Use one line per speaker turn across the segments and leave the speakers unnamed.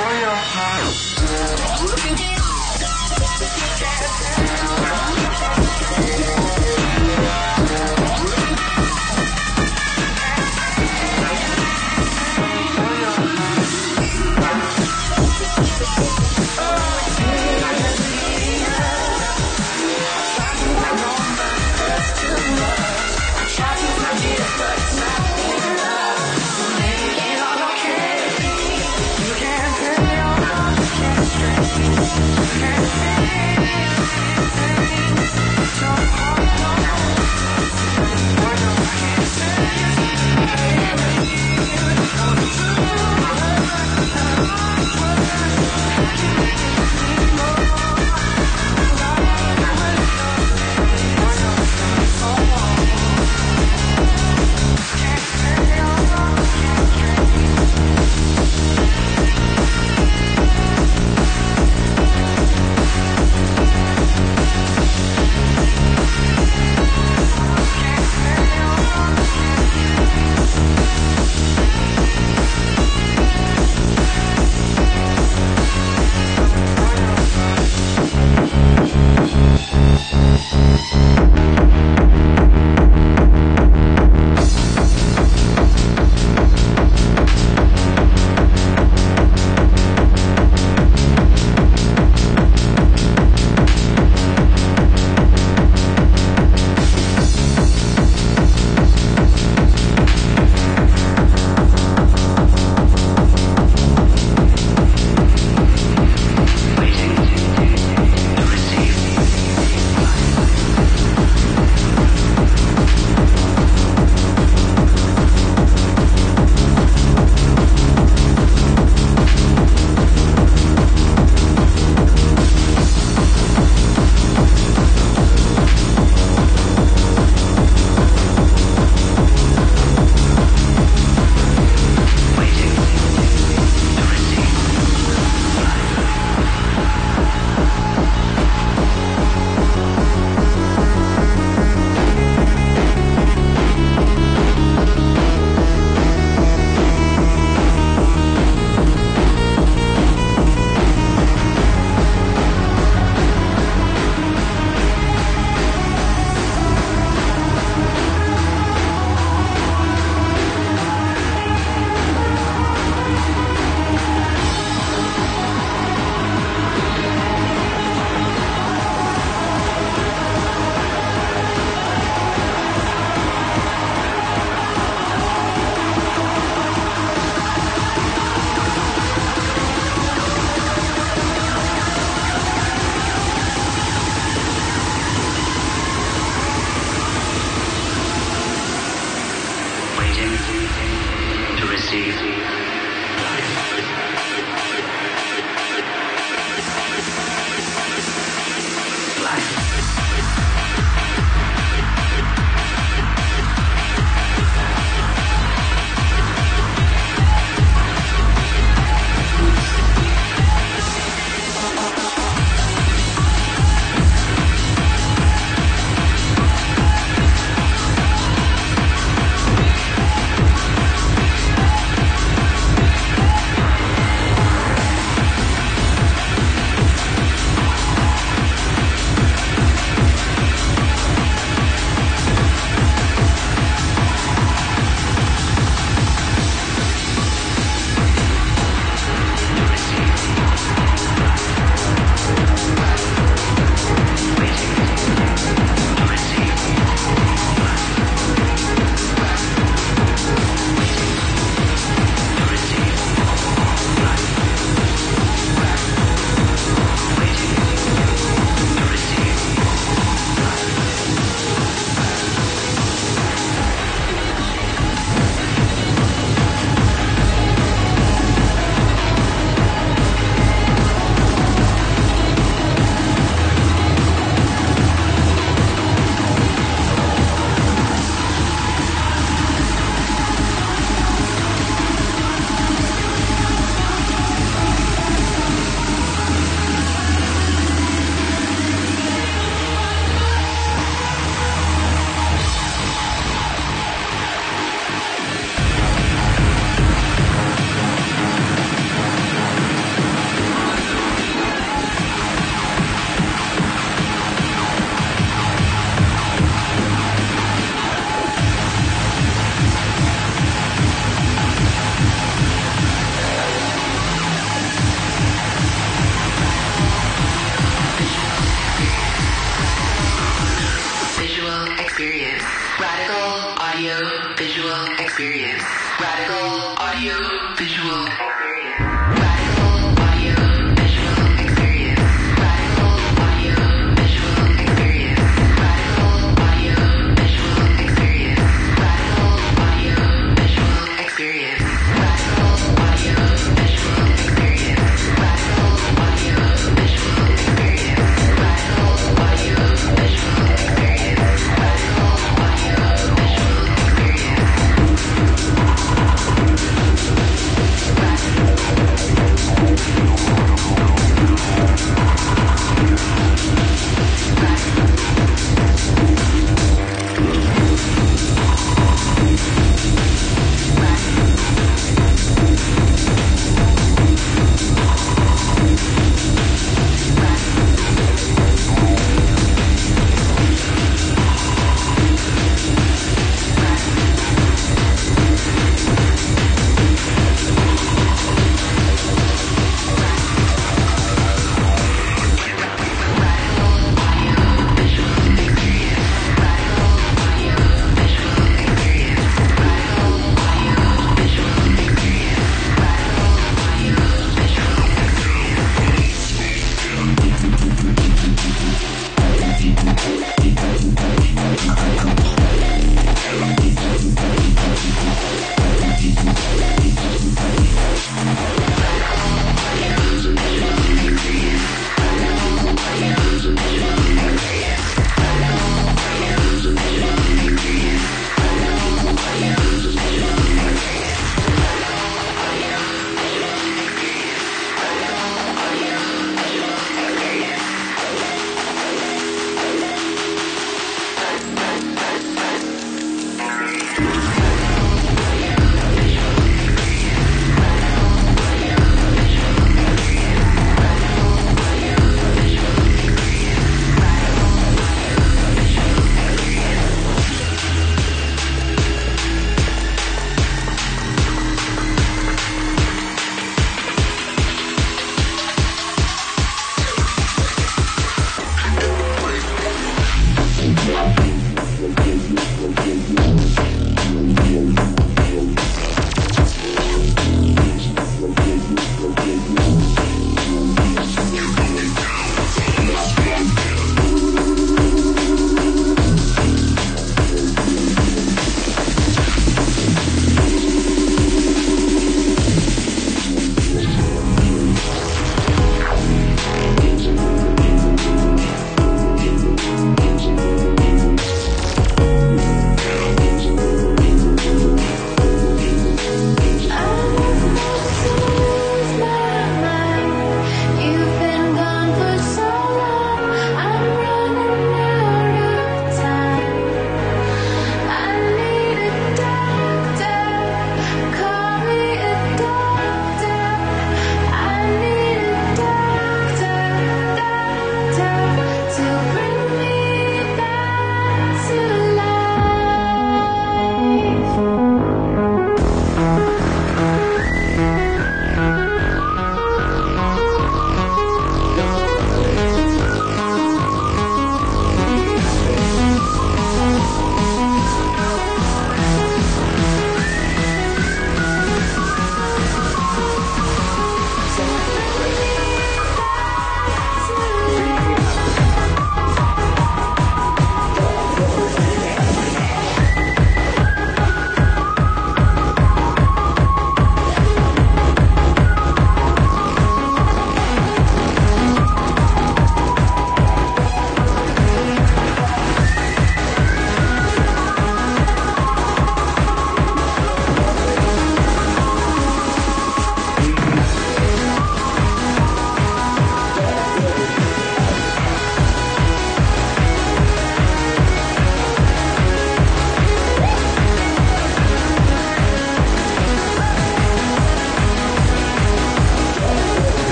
for your heart.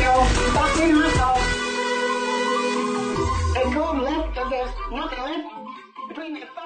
Your fucking asshole. And go left, because there's nothing left between ears.